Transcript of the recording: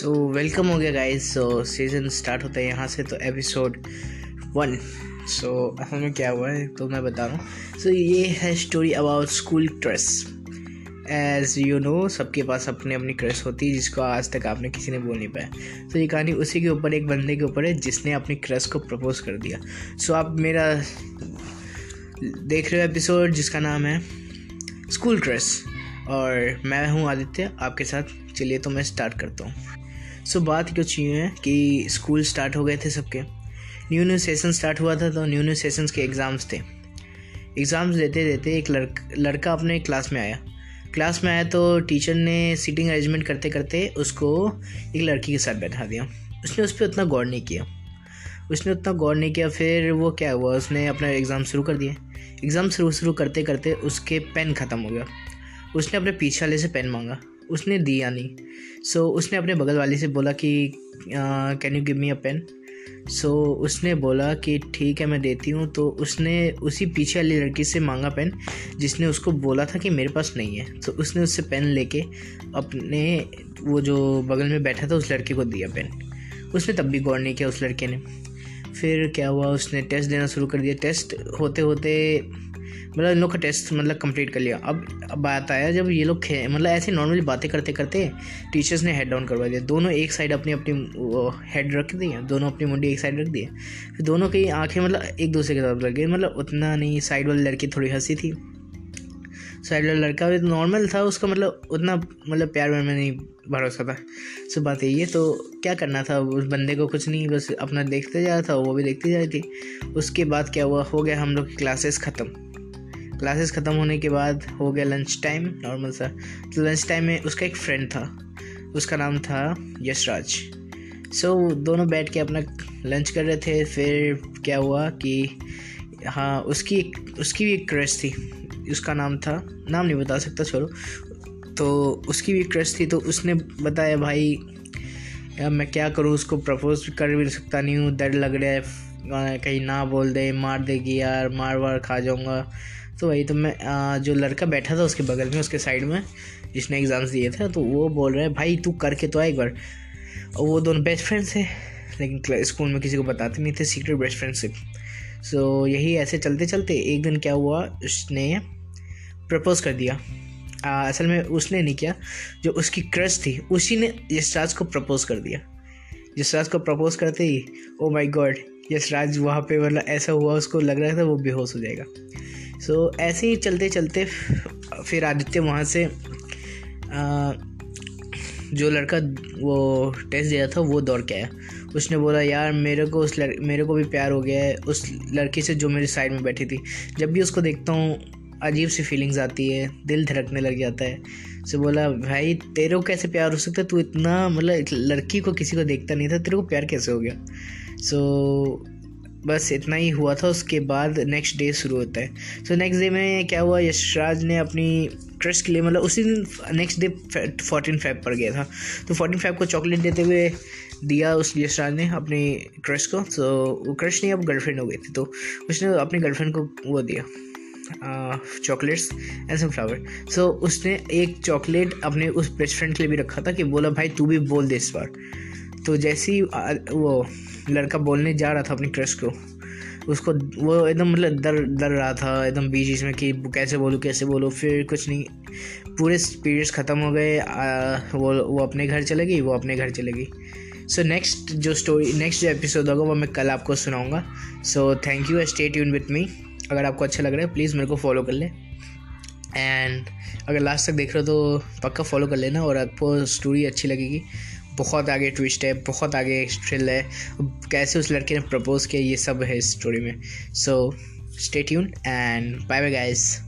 So welcome हो गया guys so season start होता है यहाँ से तो एपिसोड वन सो असल में क्या हुआ है तो मैं बता रहा हूँ. सो ये है story about school crush as you know सबके पास अपनी अपनी क्रश होती है जिसको आज तक आपने किसी ने बोल नहीं पाया. तो ये कहानी उसी के ऊपर एक बंदे के ऊपर है जिसने अपनी क्रश को प्रपोज कर दिया. सो so, आप मेरा देख रहे हो एपिसोड जिसका नाम है स्कूल क्रश और मैं हूँ आदित्य आपके साथ. चलिए तो मैं स्टार्ट करता हूँ. सो बात कुछ यूँ है कि स्कूल स्टार्ट हो गए थे सबके। न्यू न्यू सेशन स्टार्ट हुआ था तो न्यू न्यू सेशंस के एग्ज़ाम्स थे। एग्ज़ाम्स देते देते एक लड़क, लड़का अपने क्लास में आया। क्लास में आया तो टीचर ने सीटिंग अरेंजमेंट करते करते उसको एक लड़की के साथ बैठा दिया। उसने उस पर उतना गौर नहीं किया। उसने उतना गौर नहीं किया, फिर वो क्या हुआ? उसने अपना एग्ज़ाम शुरू कर दिया एग्ज़ाम शुरू शुरू करते करते उसके पेन ख़त्म हो गया। उसने अपने पीछे वाले से पेन मांगा। उसने दिया नहीं। सो so, उसने अपने बगल वाले से बोला कि can you give me a pen so उसने बोला कि ठीक है मैं देती हूँ। तो उसने उसी पीछे वाली लड़की से मांगा पेन जिसने उसको बोला था कि मेरे पास नहीं है। तो उसने उससे पेन लेके अपने वो जो बगल में बैठा था उस लड़के को दिया पेन उसने तब भी गौर नहीं किया उस लड़के ने। फिर क्या हुआ उसने टेस्ट देना शुरू कर दिया। टेस्ट होते होते मतलब इन लोग का टेस्ट मतलब कंप्लीट कर लिया। अब बात आया जब ये लोग मतलब ऐसे नॉर्मली बातें करते करते टीचर्स ने हेड डाउन करवा दिया। दोनों एक साइड अपनी अपनी हेड रख दी दोनों अपनी मुंडी एक साइड रख दिए। फिर दोनों की आँखें मतलब एक दूसरे के तरफ़ लग गई। मतलब उतना नहीं साइड वाली लड़की थोड़ी हँसी थी। साइड वाला लड़का भी नॉर्मल था, उसका मतलब उतना मतलब प्यार में नहीं भरोसा था। सब बात यही है तो क्या करना था? उस बंदे को कुछ नहीं, बस अपना देखते जा रहा था, वो भी देखती जा रही थी। उसके बाद क्या हुआ? हो गया हम लोग की क्लासेस ख़त्म। क्लासेस ख़त्म होने के बाद हो गया लंच टाइम नॉर्मल सा तो लंच टाइम में उसका एक फ्रेंड था। उसका नाम था यशराज। सो so, दोनों बैठ के अपना लंच कर रहे थे। फिर क्या हुआ कि हाँ उसकी एक उसकी भी एक क्रश थी। उसका नाम था नाम नहीं बता सकता छोड़ो। तो उसकी भी क्रश थी तो उसने बताया भाई यार मैं क्या करूँ? उसको प्रपोज कर भी सकता नहीं हूँ। डर लग रहा है। कहीं ना बोल दे मार देगी यार मार वार खा जाऊँगा। तो वही तो मैं आ, जो लड़का बैठा था उसके बगल में उसके साइड में जिसने एग्ज़ाम्स दिए थे तो वो बोल रहा है भाई तू करके तो आए एक बार। और वो दोनों बेस्ट फ्रेंड्स थे लेकिन स्कूल में किसी को बताते नहीं थे सीक्रेट बेस्ट फ्रेंडशिप सो यही ऐसे चलते चलते एक दिन क्या हुआ उसने प्रपोज़ कर दिया। आ, असल में उसने नहीं किया जो उसकी क्रश थी उसी ने यशराज को प्रपोज़ कर दिया। यशराज को प्रपोज़ करते ही ओ माय गॉड यशराज वहाँ पे मतलब ऐसा हुआ उसको लग रहा था वो बेहोश हो जाएगा। सो so, ऐसे ही चलते चलते फिर आदित्य वहाँ से आ, जो लड़का वो टेस्ट दिया था वो दौड़ के आया। उसने बोला यार मेरे को उस लड़ मेरे को भी प्यार हो गया है। उस लड़की से जो मेरी साइड में बैठी थी जब भी उसको देखता हूँ अजीब सी फीलिंग्स आती है दिल धड़कने लग जाता है। से बोला भाई तेरे को कैसे प्यार हो सकता है? तू इतना मतलब लड़की को किसी को देखता नहीं था तेरे को प्यार कैसे हो गया? सो so, बस इतना ही हुआ था, उसके बाद नेक्स्ट डे शुरू होता है। सो नेक्स्ट डे में क्या हुआ, यशराज ने अपनी क्रश के लिए मतलब उसी दिन नेक्स्ट डे फोर्टीन फाइव पर गया था। तो फोर्टीन फाइव को चॉकलेट देते हुए दिया उस यशराज ने अपनी क्रश को। तो वो क्रश नहीं, अब गर्लफ्रेंड हो गई थी। तो उसने अपनी गर्लफ्रेंड को वो दिया chocolates and some flower so उसने एक चॉकलेट अपने उस बेस्ट फ्रेंड के लिए भी रखा था कि बोला, भाई तू भी बोल दे इस बार। तो जैसे ही वो लड़का बोलने जा रहा था अपनी क्रश को, उसको, वो एकदम मतलब डर डर रहा था, एकदम बीच बीच में कि कैसे बोलूँ कैसे बोलूँ, फिर कुछ नहीं, पूरे पीरियड्स ख़त्म हो गए वो वो अपने घर चले गई, वो अपने घर चले गई। सो नेक्स्ट जो स्टोरी नेक्स्ट जो एपिसोड होगा, वो मैं कल आपको सुनाऊँगा। So thank you stay tune with me अगर आपको अच्छा लग रहा है प्लीज़ मेरे को फॉलो कर ले। एंड अगर लास्ट तक देख रहे हो तो पक्का फॉलो कर लेना और आपको स्टोरी अच्छी लगेगी। बहुत आगे ट्विस्ट है, बहुत आगे थ्रिल है। कैसे उस लड़के ने प्रपोज किया, ये सब है इस स्टोरी में। So stay tune and bye bye guys